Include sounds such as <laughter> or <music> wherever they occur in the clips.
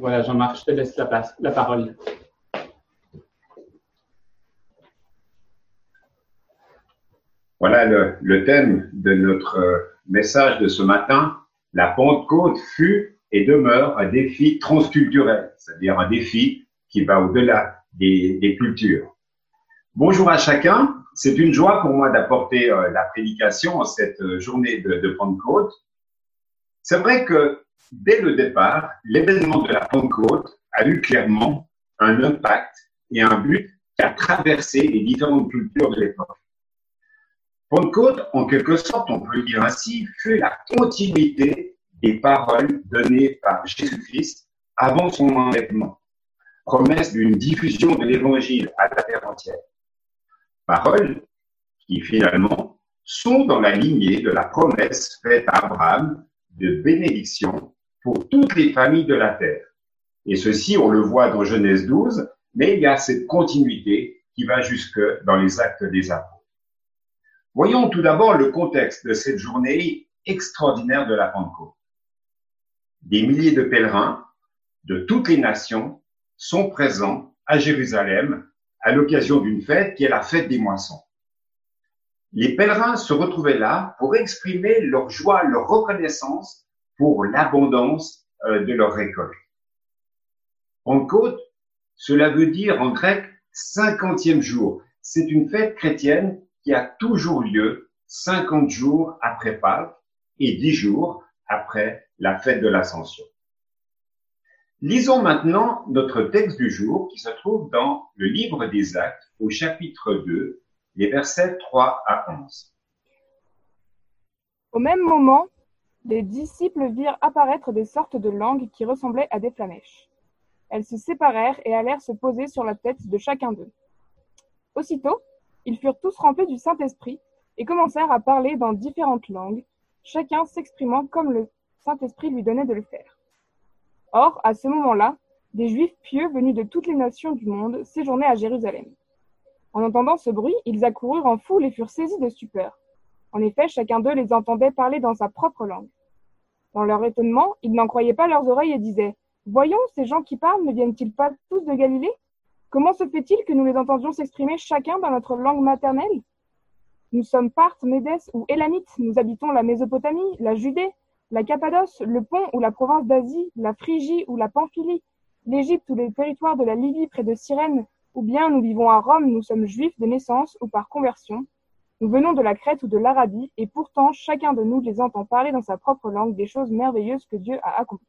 Voilà, Jean-Marc, je te laisse la, parole. Voilà le, thème de notre euh, message de ce matin. La Pentecôte fut et demeure un défi transculturel, c'est-à-dire un défi qui va au-delà des, cultures. Bonjour à chacun. C'est une joie pour moi d'apporter euh, la prédication en cette euh, journée de Pentecôte. C'est vrai que dès le départ, l'événement de la Pentecôte a eu clairement un impact et un but qui a traversé les différentes cultures de l'époque. Pentecôte, en quelque sorte, on peut le dire ainsi, fut la continuité des paroles données par Jésus-Christ avant son enlèvement, promesse d'une diffusion de l'évangile à la terre entière. Paroles qui finalement sont dans la lignée de la promesse faite à Abraham de bénédiction pour toutes les familles de la terre. Et ceci, on le voit dans Genèse 12, mais il y a cette continuité qui va jusque dans les actes des apôtres. Voyons tout d'abord le contexte de cette journée extraordinaire de la Pentecôte. Des milliers de pèlerins de toutes les nations sont présents à Jérusalem à l'occasion d'une fête qui est la fête des moissons. Les pèlerins se retrouvaient là pour exprimer leur joie, leur reconnaissance pour l'abondance euh, de leur récolte. Pentecôte, cela veut dire en grec cinquantième jour. C'est une fête chrétienne qui a toujours lieu 50 jours après Pâques et 10 jours après la fête de l'Ascension. Lisons maintenant notre texte du jour qui se trouve dans le livre des Actes au chapitre 2, versets 3 à 11. Au même moment, les disciples virent apparaître des sortes de langues qui ressemblaient à des flamèches. Elles se séparèrent et allèrent se poser sur la tête de chacun d'eux. Aussitôt, ils furent tous remplis du Saint-Esprit et commencèrent à parler dans différentes langues, chacun s'exprimant comme le Saint-Esprit lui donnait de le faire. Or, à ce moment-là, des Juifs pieux venus de toutes les nations du monde séjournaient à Jérusalem. En entendant ce bruit, ils accoururent en foule et furent saisis de stupeur. En effet, chacun d'eux les entendait parler dans sa propre langue. Dans leur étonnement, ils n'en croyaient pas leurs oreilles et disaient Voyons, ces gens qui parlent ne viennent-ils pas tous de Galilée? Comment se fait-il que nous les entendions s'exprimer chacun dans notre langue maternelle? Nous sommes Parthes, Médès ou Élamites, nous habitons la Mésopotamie, la Judée, la Cappadoce, le Pont ou la province d'Asie, la Phrygie ou la Pamphylie, l'Égypte ou les territoires de la Libye près de Cyrène, ou bien nous vivons à Rome, nous sommes juifs de naissance ou par conversion, nous venons de la Crète ou de l'Arabie, et pourtant chacun de nous les entend parler dans sa propre langue des choses merveilleuses que Dieu a accomplies.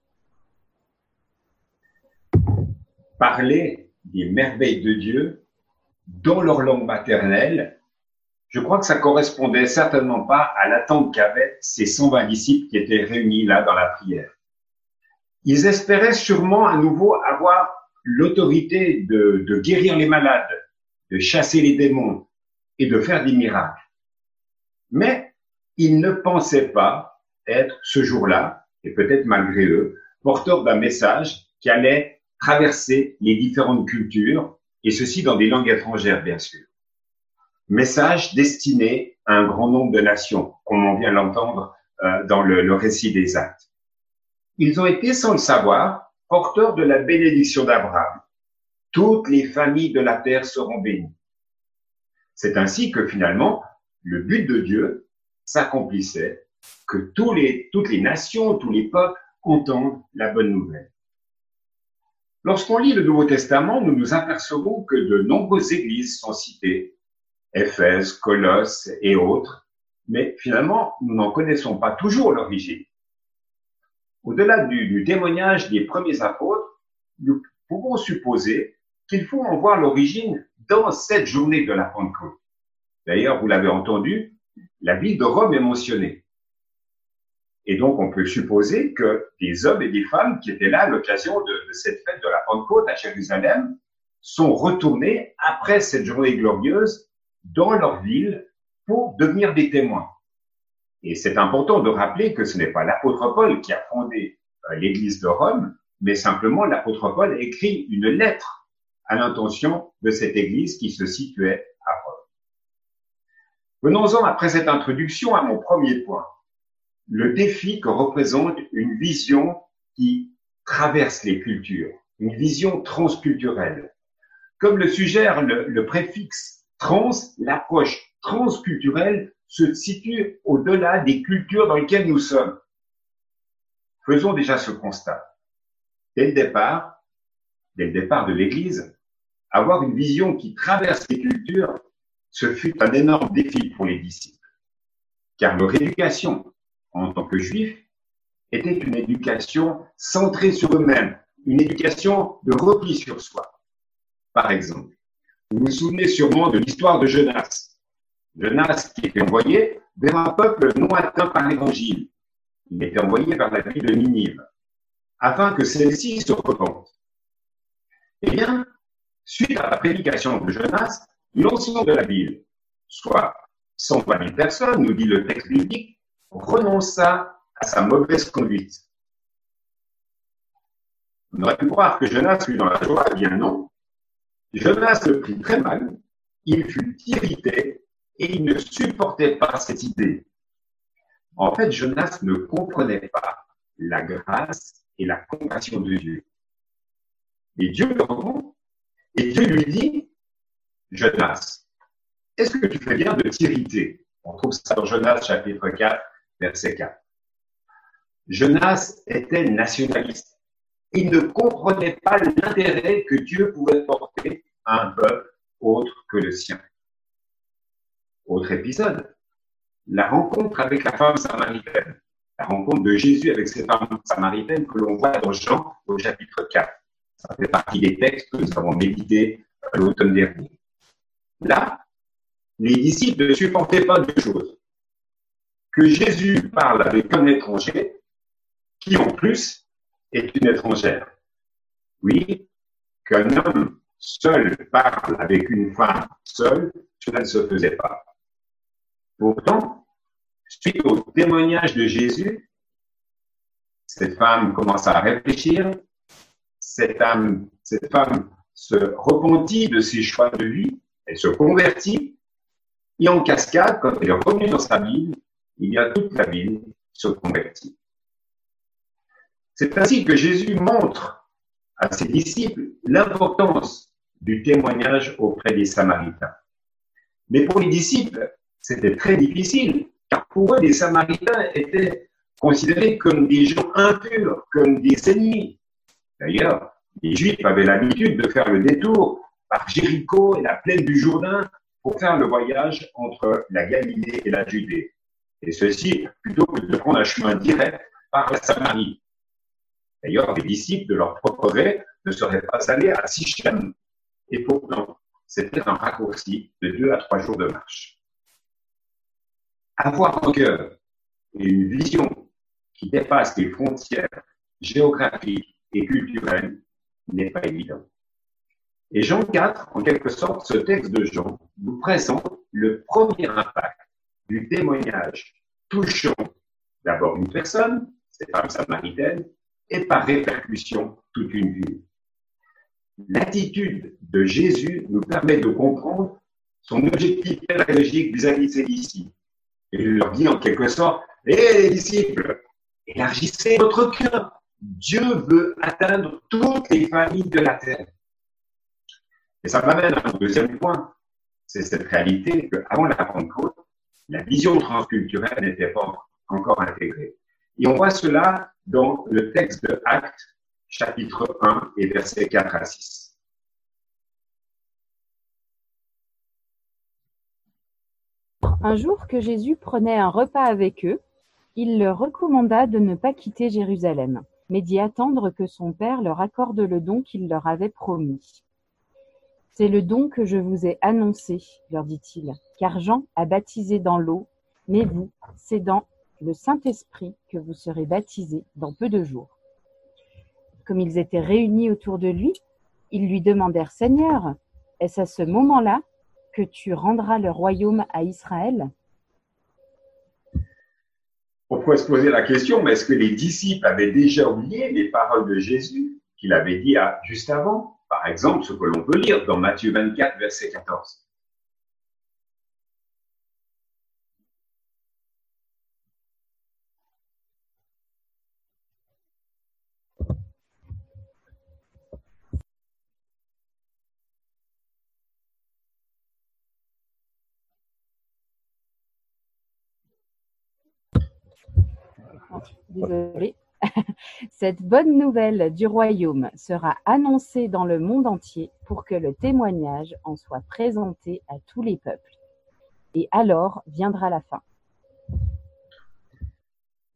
Parler des merveilles de Dieu dans leur langue maternelle, je crois que ça correspondait certainement pas à l'attente qu'avaient ces 120 disciples qui étaient réunis là dans la prière. Ils espéraient sûrement à nouveau avoir l'autorité de, de guérir les malades, de chasser les démons et de faire des miracles. Mais ils ne pensaient pas être ce jour-là, et peut-être malgré eux, porteurs d'un message qui allait traverser les différentes cultures, et ceci dans des langues étrangères, bien sûr. Message destiné à un grand nombre de nations, comme on vient l'entendre euh, dans le, le récit des actes. Ils ont été, sans le savoir, porteurs de la bénédiction d'Abraham. Toutes les familles de la terre seront bénies. C'est ainsi que finalement, le but de Dieu s'accomplissait, que toutes les nations, tous les peuples entendent la bonne nouvelle. Lorsqu'on lit le Nouveau Testament, nous nous apercevons que de nombreuses églises sont citées, Éphèse, Colosse et autres, mais finalement, nous n'en connaissons pas toujours l'origine. Au-delà du, du, témoignage des premiers apôtres, nous pouvons supposer qu'il faut en voir l'origine dans cette journée de la Pentecôte. D'ailleurs, vous l'avez entendu, la ville de Rome est mentionnée. Et donc, on peut supposer que des hommes et des femmes qui étaient là à l'occasion de, cette fête de la Pentecôte à Jérusalem sont retournés après cette journée glorieuse dans leur ville pour devenir des témoins. Et c'est important de rappeler que ce n'est pas l'apôtre Paul qui a fondé euh, l'église de Rome, mais simplement l'apôtre Paul écrit une lettre à l'intention de cette église qui se situait Venons-en après cette introduction à mon premier point, le défi que représente une vision qui traverse les cultures, une vision transculturelle. Comme le suggère le préfixe trans, l'approche transculturelle se situe au-delà des cultures dans lesquelles nous sommes. Faisons déjà ce constat. Dès le départ, dès le départ de l'Église, avoir une vision qui traverse les cultures, ce fut un énorme défi pour les disciples. Car leur éducation en tant que juifs était une éducation centrée sur eux-mêmes, une éducation de repli sur soi. Par exemple, vous vous souvenez sûrement de l'histoire de Jonas. Jonas qui était envoyé vers un peuple non atteint par l'évangile. Il était envoyé vers la ville de Ninive, afin que celle-ci se repente. Eh bien, suite à la prédication de Jonas, l'ensemble de la ville, soit 120 000 personnes, nous dit le texte biblique, renonça à sa mauvaise conduite. On aurait pu croire que Jonas fut dans la joie, eh bien non. Jonas le prit très mal, il fut irrité et il ne supportait pas cette idée. En fait, Jonas ne comprenait pas la grâce et la compassion de Dieu. Et Dieu le rend, et Dieu lui dit, Jonas, est-ce que tu fais bien de t'irriter? On trouve ça dans Jonas chapitre 4, verset 4. Jonas était nationaliste. Il ne comprenait pas l'intérêt que Dieu pouvait porter à un peuple autre que le sien. Autre épisode, la rencontre avec la femme samaritaine, la rencontre de Jésus avec cette femme samaritaine que l'on voit dans Jean au chapitre 4. Ça fait partie des textes que nous avons médités l'automne dernier. Là, les disciples ne supportaient pas deux choses. Que Jésus parle avec un étranger, qui en plus est une étrangère. Oui, qu'un homme seul parle avec une femme seule, cela ne se faisait pas. Pourtant, suite au témoignage de Jésus, cette femme commence à réfléchir, cette, femme, cette femme se repentit de ses choix de vie, elle se convertit, et en cascade, quand elle est revenue dans sa ville, il y a toute la ville se convertit. C'est ainsi que Jésus montre à ses disciples l'importance du témoignage auprès des Samaritains. Mais pour les disciples, c'était très difficile, car pour eux, les Samaritains étaient considérés comme des gens impurs, comme des ennemis. D'ailleurs, les Juifs avaient l'habitude de faire le détour par Jéricho et la plaine du Jourdain pour faire le voyage entre la Galilée et la Judée. Et ceci, plutôt que de prendre un chemin direct par la Samarie. D'ailleurs, les disciples de leur propre gré ne seraient pas allés à Sichem. Et pourtant, c'était un raccourci de deux à trois jours de marche. Avoir un cœur une vision qui dépasse les frontières géographiques et culturelles n'est pas évident. Et Jean 4, en quelque sorte, ce texte de Jean nous présente le premier impact du témoignage touchant d'abord une personne, cette femme samaritaine, et par répercussion toute une vie. L'attitude de Jésus nous permet de comprendre son objectif pédagogique vis-à-vis de disciples. Et il leur dit en quelque sorte, hé les disciples, élargissez votre cœur. Dieu veut atteindre toutes les familles de la terre. Et ça m'amène à un deuxième point. C'est cette réalité qu'avant la Pentecôte, la vision transculturelle n'était pas encore intégrée. Et on voit cela dans le texte de Actes, chapitre 1 et versets 4 à 6. Un jour que Jésus prenait un repas avec eux, il leur recommanda de ne pas quitter Jérusalem, mais d'y attendre que son Père leur accorde le don qu'il leur avait promis. C'est le don que je vous ai annoncé, leur dit-il, car Jean a baptisé dans l'eau, mais vous, c'est dans le Saint-Esprit que vous serez baptisés dans peu de jours. Comme ils étaient réunis autour de lui, ils lui demandèrent, Seigneur, est-ce à ce moment-là que tu rendras le royaume à Israël? On pourrait se poser la question, mais est-ce que les disciples avaient déjà oublié les paroles de Jésus qu'il avait dit juste avant? Par exemple, ce que l'on peut lire dans Matthieu 24, verset 14. Désolée. <laughs> Cette bonne nouvelle du royaume sera annoncée dans le monde entier pour que le témoignage en soit présenté à tous les peuples. Et alors viendra la fin.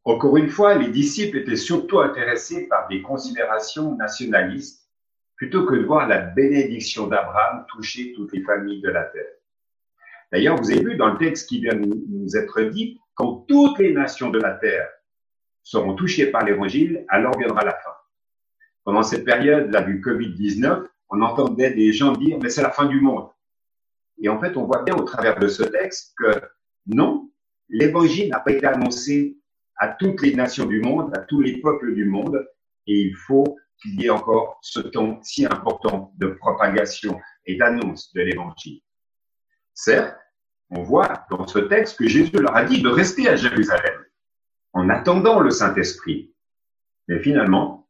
Encore une fois, les disciples étaient surtout intéressés par des considérations nationalistes plutôt que de voir la bénédiction d'Abraham toucher toutes les familles de la terre. D'ailleurs, vous avez vu dans le texte qui vient de nous être dit, quand toutes les nations de la terre seront touchées par l'évangile, alors viendra la fin. Pendant cette période là du Covid-19, on entendait des gens dire, mais c'est la fin du monde. Et en fait, on voit bien au travers de ce texte que non, l'évangile n'a pas été annoncé à toutes les nations du monde, à tous les peuples du monde, et il faut qu'il y ait encore ce temps si important de propagation et d'annonce de l'évangile. Certes, on voit dans ce texte que Jésus leur a dit de rester à Jérusalem en attendant le Saint-Esprit. Mais finalement,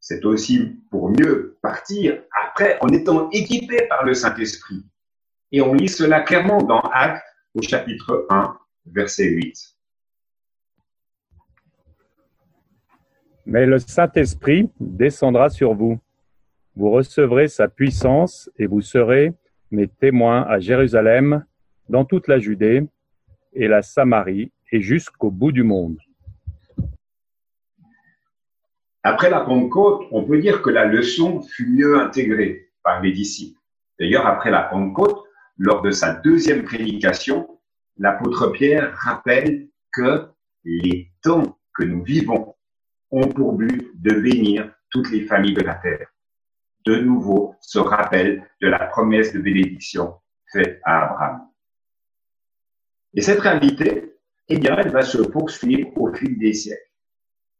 c'est aussi pour mieux partir après en étant équipé par le Saint-Esprit. Et on lit cela clairement dans Actes au chapitre 1, verset 8. Mais le Saint-Esprit descendra sur vous. Vous recevrez sa puissance et vous serez mes témoins à Jérusalem, dans toute la Judée et la Samarie et jusqu'au bout du monde. Après la Pentecôte, on peut dire que la leçon fut mieux intégrée par les disciples. D'ailleurs, après la Pentecôte, lors de sa deuxième prédication, l'apôtre Pierre rappelle que les temps que nous vivons ont pour but de bénir toutes les familles de la terre. De nouveau, ce rappel de la promesse de bénédiction faite à Abraham. Et cette réalité, eh bien, elle va se poursuivre au fil des siècles.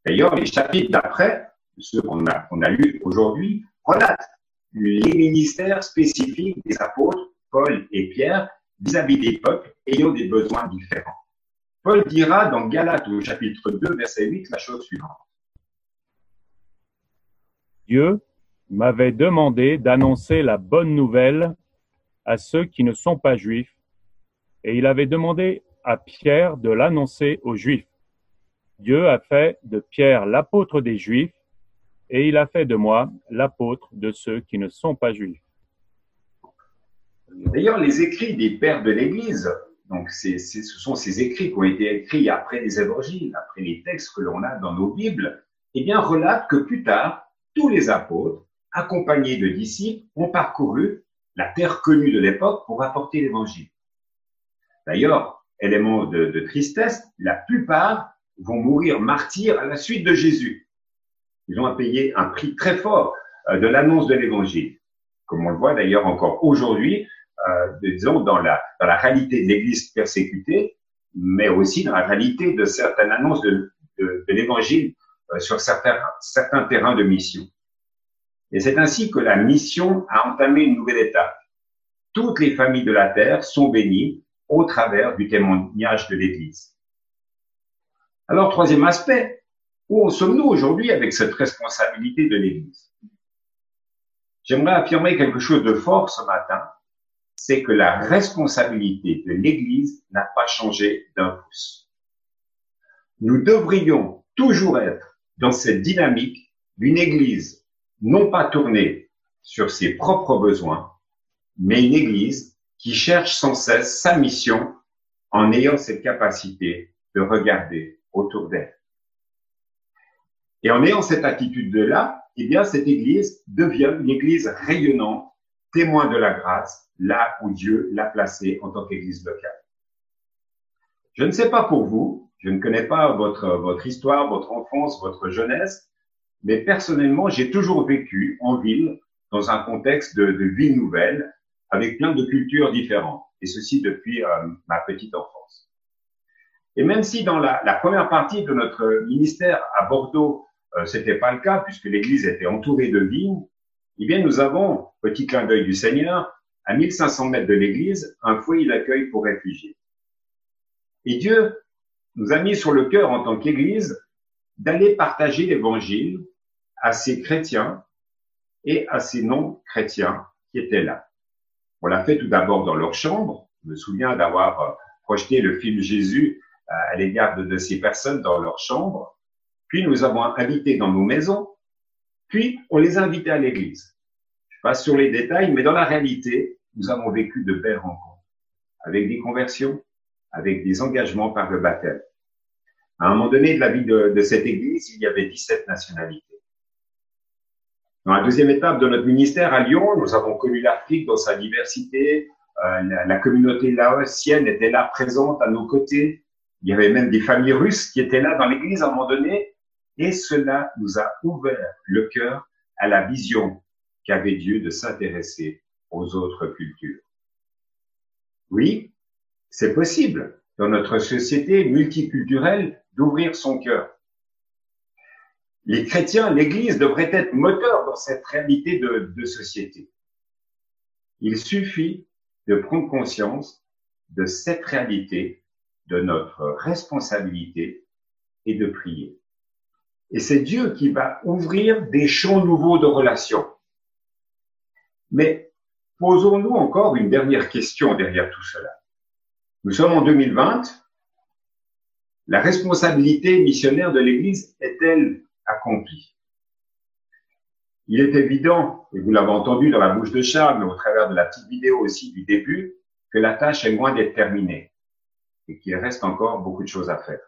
D'ailleurs, les chapitres d'après, ceux qu'on a, a lus aujourd'hui, relatent les ministères spécifiques des apôtres, Paul et Pierre, vis-à-vis des peuples ayant des besoins différents. Paul dira dans Galates au chapitre 2, verset 8, la chose suivante. Dieu m'avait demandé d'annoncer la bonne nouvelle à ceux qui ne sont pas juifs, et il avait demandé à Pierre de l'annoncer aux juifs. Dieu a fait de Pierre l'apôtre des juifs, et il a fait de moi l'apôtre de ceux qui ne sont pas juifs. D'ailleurs, les écrits des pères de l'Église, donc ce sont ces écrits qui ont été écrits après les évangiles, après les textes que l'on a dans nos Bibles, eh bien, relatent que plus tard, tous les apôtres, accompagnés de disciples, ont parcouru la terre connue de l'époque pour apporter l'évangile. D'ailleurs, élément de, de, tristesse, la plupart vont mourir martyrs à la suite de Jésus. Ils ont à payer un prix très fort euh, de l'annonce de l'évangile. Comme on le voit d'ailleurs encore aujourd'hui, euh, disons, dans la, dans la réalité de l'Église persécutée, mais aussi dans la réalité de certaines annonces de, de, de l'évangile euh, sur certains, certains terrains de mission. Et c'est ainsi que la mission a entamé une nouvelle étape. Toutes les familles de la terre sont bénies au travers du témoignage de l'Église. Alors, troisième aspect, où en sommes-nous aujourd'hui avec cette responsabilité de l'Église? J'aimerais affirmer quelque chose de fort ce matin, c'est que la responsabilité de l'Église n'a pas changé d'un pouce. Nous devrions toujours être dans cette dynamique d'une Église non pas tournée sur ses propres besoins, mais une Église qui cherche sans cesse sa mission en ayant cette capacité de regarder autour d'elle. Et en ayant cette attitude-là, eh bien, cette Église devient une Église rayonnante, témoin de la grâce, là où Dieu l'a placée en tant qu'Église locale. Je ne sais pas pour vous, je ne connais pas votre, votre histoire, votre enfance, votre jeunesse, mais personnellement, j'ai toujours vécu en ville, dans un contexte de, de ville nouvelle, avec plein de cultures différentes, et ceci depuis euh, ma petite enfance. Et même si dans la, la, première partie de notre ministère à Bordeaux, euh, c'était pas le cas, puisque l'église était entourée de vignes, eh bien, nous avons, petit clin d'œil du Seigneur, à 1500 mètres de l'église, un foyer d'accueil pour réfugiés. Et Dieu nous a mis sur le cœur en tant qu'Église d'aller partager l'Évangile à ces chrétiens et à ces non-chrétiens qui étaient là. On l'a fait tout d'abord dans leur chambre. Je me souviens d'avoir euh, projeté le film Jésus à l'égard de, ces personnes dans leur chambre. Puis nous avons invité dans nos maisons. Puis on les a invités à l'église. Je passe sur les détails, mais dans la réalité, nous avons vécu de belles rencontres avec des conversions, avec des engagements par le baptême. À un moment donné de la vie de, de cette église, il y avait 17 nationalités. Dans la deuxième étape de notre ministère à Lyon, nous avons connu l'Afrique dans sa diversité. Euh, la, la, communauté laotienne était là présente à nos côtés. Il y avait même des familles russes qui étaient là dans l'église à un moment donné. Et cela nous a ouvert le cœur à la vision qu'avait Dieu de s'intéresser aux autres cultures. Oui, c'est possible dans notre société multiculturelle d'ouvrir son cœur. Les chrétiens, l'Église devrait être moteur dans cette réalité de, de société. Il suffit de prendre conscience de cette réalité, de notre responsabilité et de prier. Et c'est Dieu qui va ouvrir des champs nouveaux de relations. Mais posons-nous encore une dernière question derrière tout cela. Nous sommes en 2020. La responsabilité missionnaire de l'Église est-elle accomplie Il est évident, et vous l'avez entendu dans la bouche de Charles, mais au travers de la petite vidéo aussi du début, que la tâche est loin d'être terminée et qu'il reste encore beaucoup de choses à faire.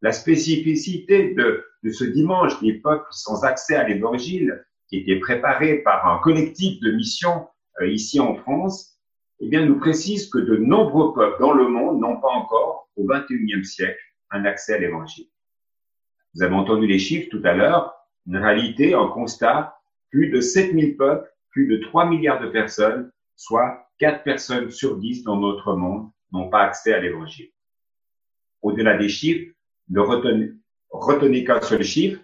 La spécificité de, de ce dimanche des peuples sans accès à l'évangile, qui était préparé par un collectif de missions euh, ici en France, eh bien, nous précise que de nombreux peuples dans le monde n'ont pas encore, au XXIe siècle, un accès à l'évangile. Vous avez entendu les chiffres tout à l'heure. Une réalité, un constat, plus de 7000 peuples, plus de 3 milliards de personnes, soit 4 personnes sur 10 dans notre monde n'ont pas accès à l'évangile. Au-delà des chiffres, ne retenez, retenez qu'un seul chiffre,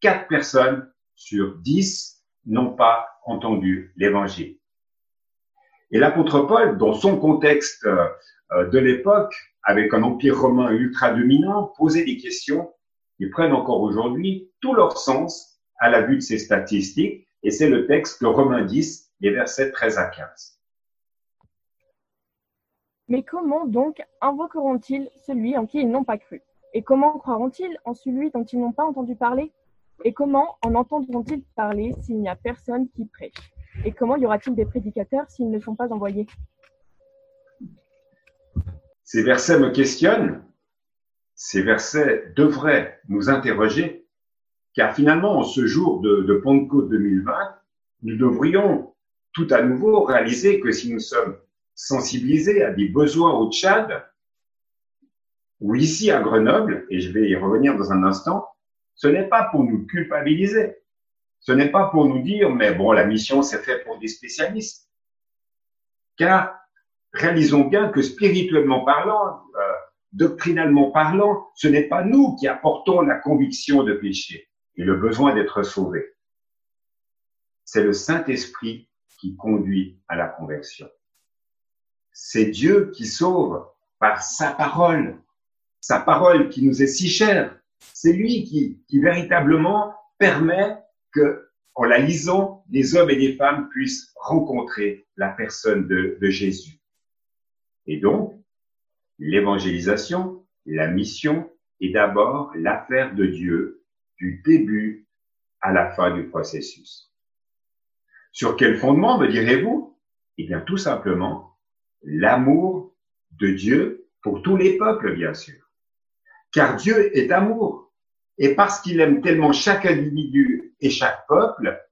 4 personnes sur 10 n'ont pas entendu l'évangile. Et l'apôtre Paul, dans son contexte euh, de l'époque, avec un empire romain ultra dominant, posait des questions qui prennent encore aujourd'hui tout leur sens à la vue de ces statistiques. Et c'est le texte de Romains 10, les versets 13 à 15. Mais comment donc invoqueront-ils celui en qui ils n'ont pas cru? Et comment croiront-ils en celui dont ils n'ont pas entendu parler? Et comment en entendront-ils parler s'il n'y a personne qui prêche? Et comment y aura-t-il des prédicateurs s'ils ne sont pas envoyés? Ces versets me questionnent. Ces versets devraient nous interroger, car finalement, en ce jour de, de Pentecôte 2020, nous devrions tout à nouveau réaliser que si nous sommes sensibilisés à des besoins au Tchad, ou ici à Grenoble, et je vais y revenir dans un instant, ce n'est pas pour nous culpabiliser, ce n'est pas pour nous dire, mais bon, la mission, c'est fait pour des spécialistes. Car réalisons bien que spirituellement parlant, euh, doctrinalement parlant, ce n'est pas nous qui apportons la conviction de péché et le besoin d'être sauvé. C'est le Saint-Esprit qui conduit à la conversion. C'est Dieu qui sauve par sa parole, sa parole qui nous est si chère. C'est lui qui, qui véritablement permet que, en la lisant, des hommes et des femmes puissent rencontrer la personne de, de Jésus. Et donc, l'évangélisation, la mission est d'abord l'affaire de Dieu du début à la fin du processus. Sur quel fondement, me direz-vous? Eh bien, tout simplement, l'amour de Dieu pour tous les peuples, bien sûr. Car Dieu est amour. Et parce qu'il aime tellement chaque individu et chaque peuple,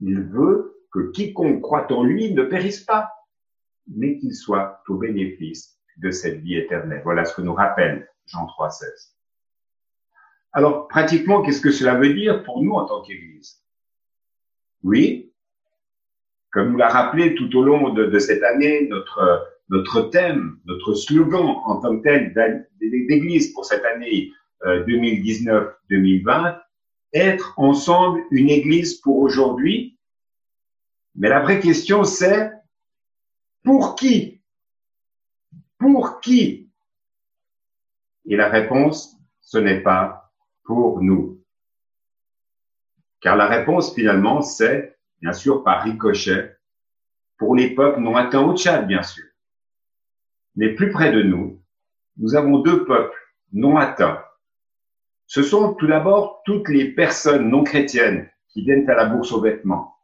il veut que quiconque croit en lui ne périsse pas, mais qu'il soit au bénéfice de cette vie éternelle. Voilà ce que nous rappelle Jean 3,16. Alors, pratiquement, qu'est-ce que cela veut dire pour nous en tant qu'Église? Oui, comme nous l'a rappelé tout au long de, cette année, notre, notre thème, notre slogan en tant que tel d'Église pour cette année 2019-2020, euh, être ensemble une église pour aujourd'hui. Mais la vraie question, c'est pour qui? Pour qui Et la réponse, ce n'est pas pour nous. Car la réponse, finalement, c'est, bien sûr, par ricochet, pour les peuples non atteints au Tchad, bien sûr. Mais plus près de nous, nous avons deux peuples non atteints. Ce sont tout d'abord toutes les personnes non chrétiennes qui viennent à la bourse aux vêtements,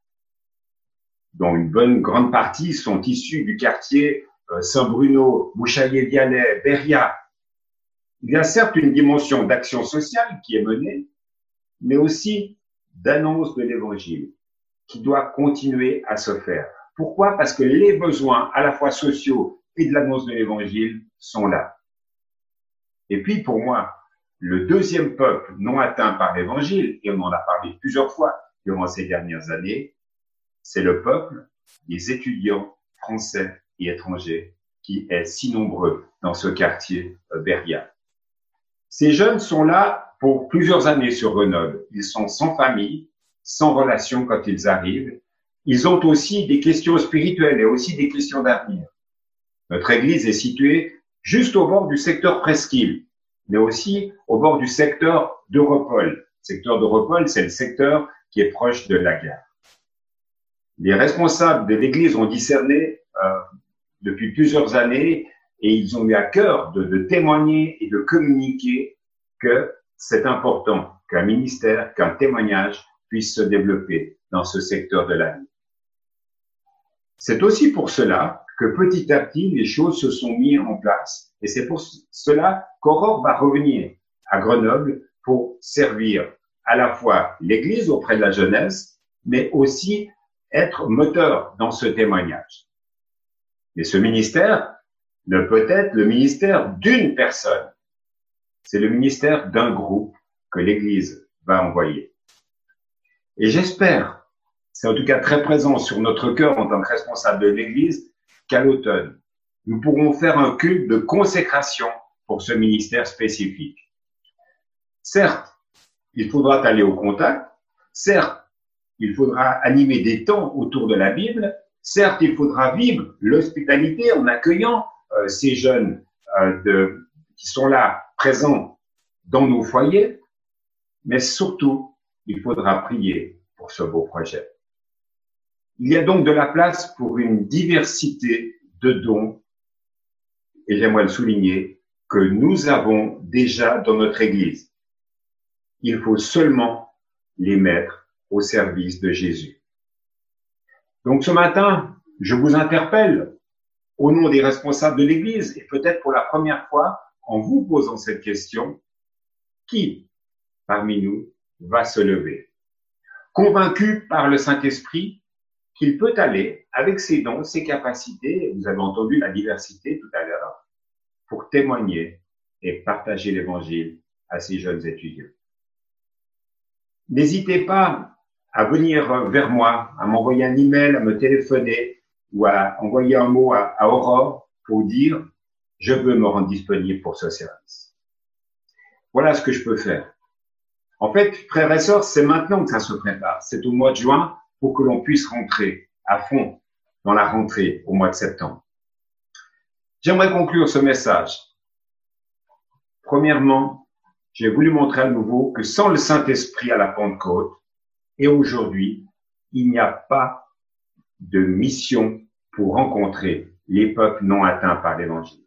dont une bonne grande partie sont issues du quartier Saint-Bruno, Bouchaillé-Vialet, Beria. Il y a certes une dimension d'action sociale qui est menée, mais aussi d'annonce de l'évangile qui doit continuer à se faire. Pourquoi? Parce que les besoins à la fois sociaux et de l'annonce de l'évangile sont là. Et puis pour moi, le deuxième peuple non atteint par l'évangile, et on en a parlé plusieurs fois durant ces dernières années, c'est le peuple des étudiants français et étrangers qui est si nombreux dans ce quartier euh, Beria. Ces jeunes sont là pour plusieurs années sur Grenoble. Ils sont sans famille, sans relation quand ils arrivent. Ils ont aussi des questions spirituelles et aussi des questions d'avenir. Notre église est située juste au bord du secteur Presqu'île, mais aussi au bord du secteur d'Europol. Le secteur d'Europol, c'est le secteur qui est proche de la gare. Les responsables de l'église ont discerné euh, depuis plusieurs années et ils ont eu à cœur de, témoigner et de communiquer que c'est important qu'un ministère, qu'un témoignage puisse se développer dans ce secteur de la vie. C'est aussi pour cela que petit à petit, les choses se sont mises en place. Et c'est pour cela qu'Aurore va revenir à Grenoble pour servir à la fois l'Église auprès de la jeunesse, mais aussi être moteur dans ce témoignage. Mais ce ministère ne peut être le ministère d'une personne. C'est le ministère d'un groupe que l'Église va envoyer. Et j'espère, c'est en tout cas très présent sur notre cœur en tant que responsable de l'Église, qu'à l'automne, nous pourrons faire un culte de consécration pour ce ministère spécifique. Certes, il faudra aller au contact, certes, il faudra animer des temps autour de la Bible, certes, il faudra vivre l'hospitalité en accueillant euh, ces jeunes euh, de, qui sont là, présents dans nos foyers, mais surtout, il faudra prier pour ce beau projet. Il y a donc de la place pour une diversité de dons, et j'aimerais le souligner, que nous avons déjà dans notre Église. Il faut seulement les mettre au service de Jésus. Donc ce matin, je vous interpelle au nom des responsables de l'Église, et peut-être pour la première fois, en vous posant cette question, qui parmi nous va se lever? Convaincu par le Saint-Esprit qu'il peut aller avec ses dons, ses capacités, vous avez entendu la diversité tout à l'heure, pour témoigner et partager l'évangile à ces jeunes étudiants. N'hésitez pas à venir vers moi, à m'envoyer un email, à me téléphoner ou à envoyer un mot à, Aurore pour dire je veux me rendre disponible pour ce service. Voilà ce que je peux faire. En fait, frères et sœurs, c'est maintenant que ça se prépare. C'est au mois de juin pour que l'on puisse rentrer à fond dans la rentrée au mois de septembre. J'aimerais conclure ce message. Premièrement, j'ai voulu montrer à nouveau que sans le Saint-Esprit à la Pentecôte, et aujourd'hui, il n'y a pas de mission pour rencontrer les peuples non atteints par l'Évangile.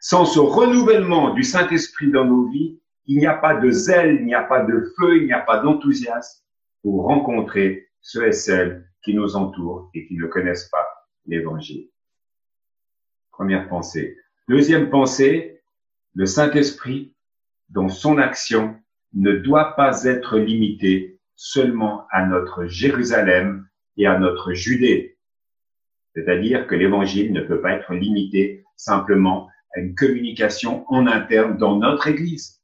Sans ce renouvellement du Saint-Esprit dans nos vies, il n'y a pas de zèle, il n'y a pas de feu, il n'y a pas d'enthousiasme pour rencontrer ceux et celles qui nous entourent et qui ne connaissent pas l'Évangile. Première pensée. Deuxième pensée, le Saint-Esprit, dans son action, ne doit pas être limité seulement à notre Jérusalem et à notre Judée. C'est-à-dire que l'Évangile ne peut pas être limité simplement à une communication en interne dans notre Église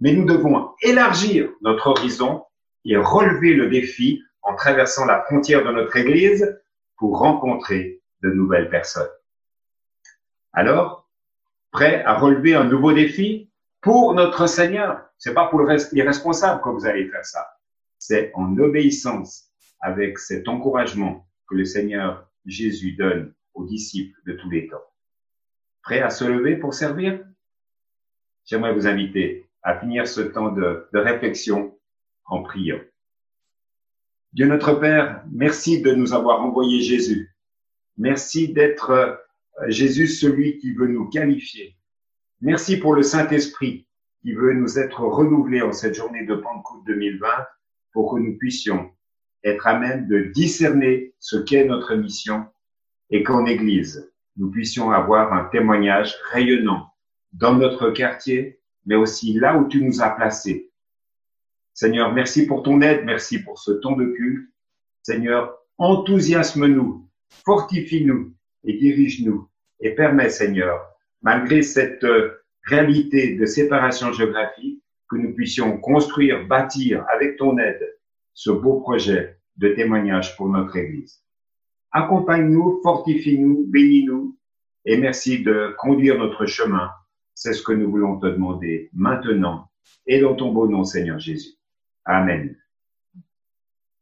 mais nous devons élargir notre horizon et relever le défi en traversant la frontière de notre Église pour rencontrer de nouvelles personnes. Alors, prêt à relever un nouveau défi pour notre Seigneur. C'est pas pour les responsables que vous allez faire ça. C'est en obéissance avec cet encouragement que le Seigneur Jésus donne aux disciples de tous les temps. Prêt à se lever pour servir? J'aimerais vous inviter à finir ce temps de, de réflexion en priant. Dieu notre Père, merci de nous avoir envoyé Jésus. Merci d'être euh, Jésus celui qui veut nous qualifier Merci pour le Saint-Esprit qui veut nous être renouvelé en cette journée de Pentecôte 2020 pour que nous puissions être à même de discerner ce qu'est notre mission et qu'en Église, nous puissions avoir un témoignage rayonnant dans notre quartier, mais aussi là où tu nous as placés. Seigneur, merci pour ton aide, merci pour ce temps de culte. Seigneur, enthousiasme-nous, fortifie-nous et dirige-nous et permets, Seigneur, malgré cette euh, réalité de séparation géographique, que nous puissions construire, bâtir avec ton aide ce beau projet de témoignage pour notre Église. Accompagne-nous, fortifie-nous, bénis-nous et merci de conduire notre chemin. C'est ce que nous voulons te demander maintenant et dans ton beau nom, Seigneur Jésus. Amen.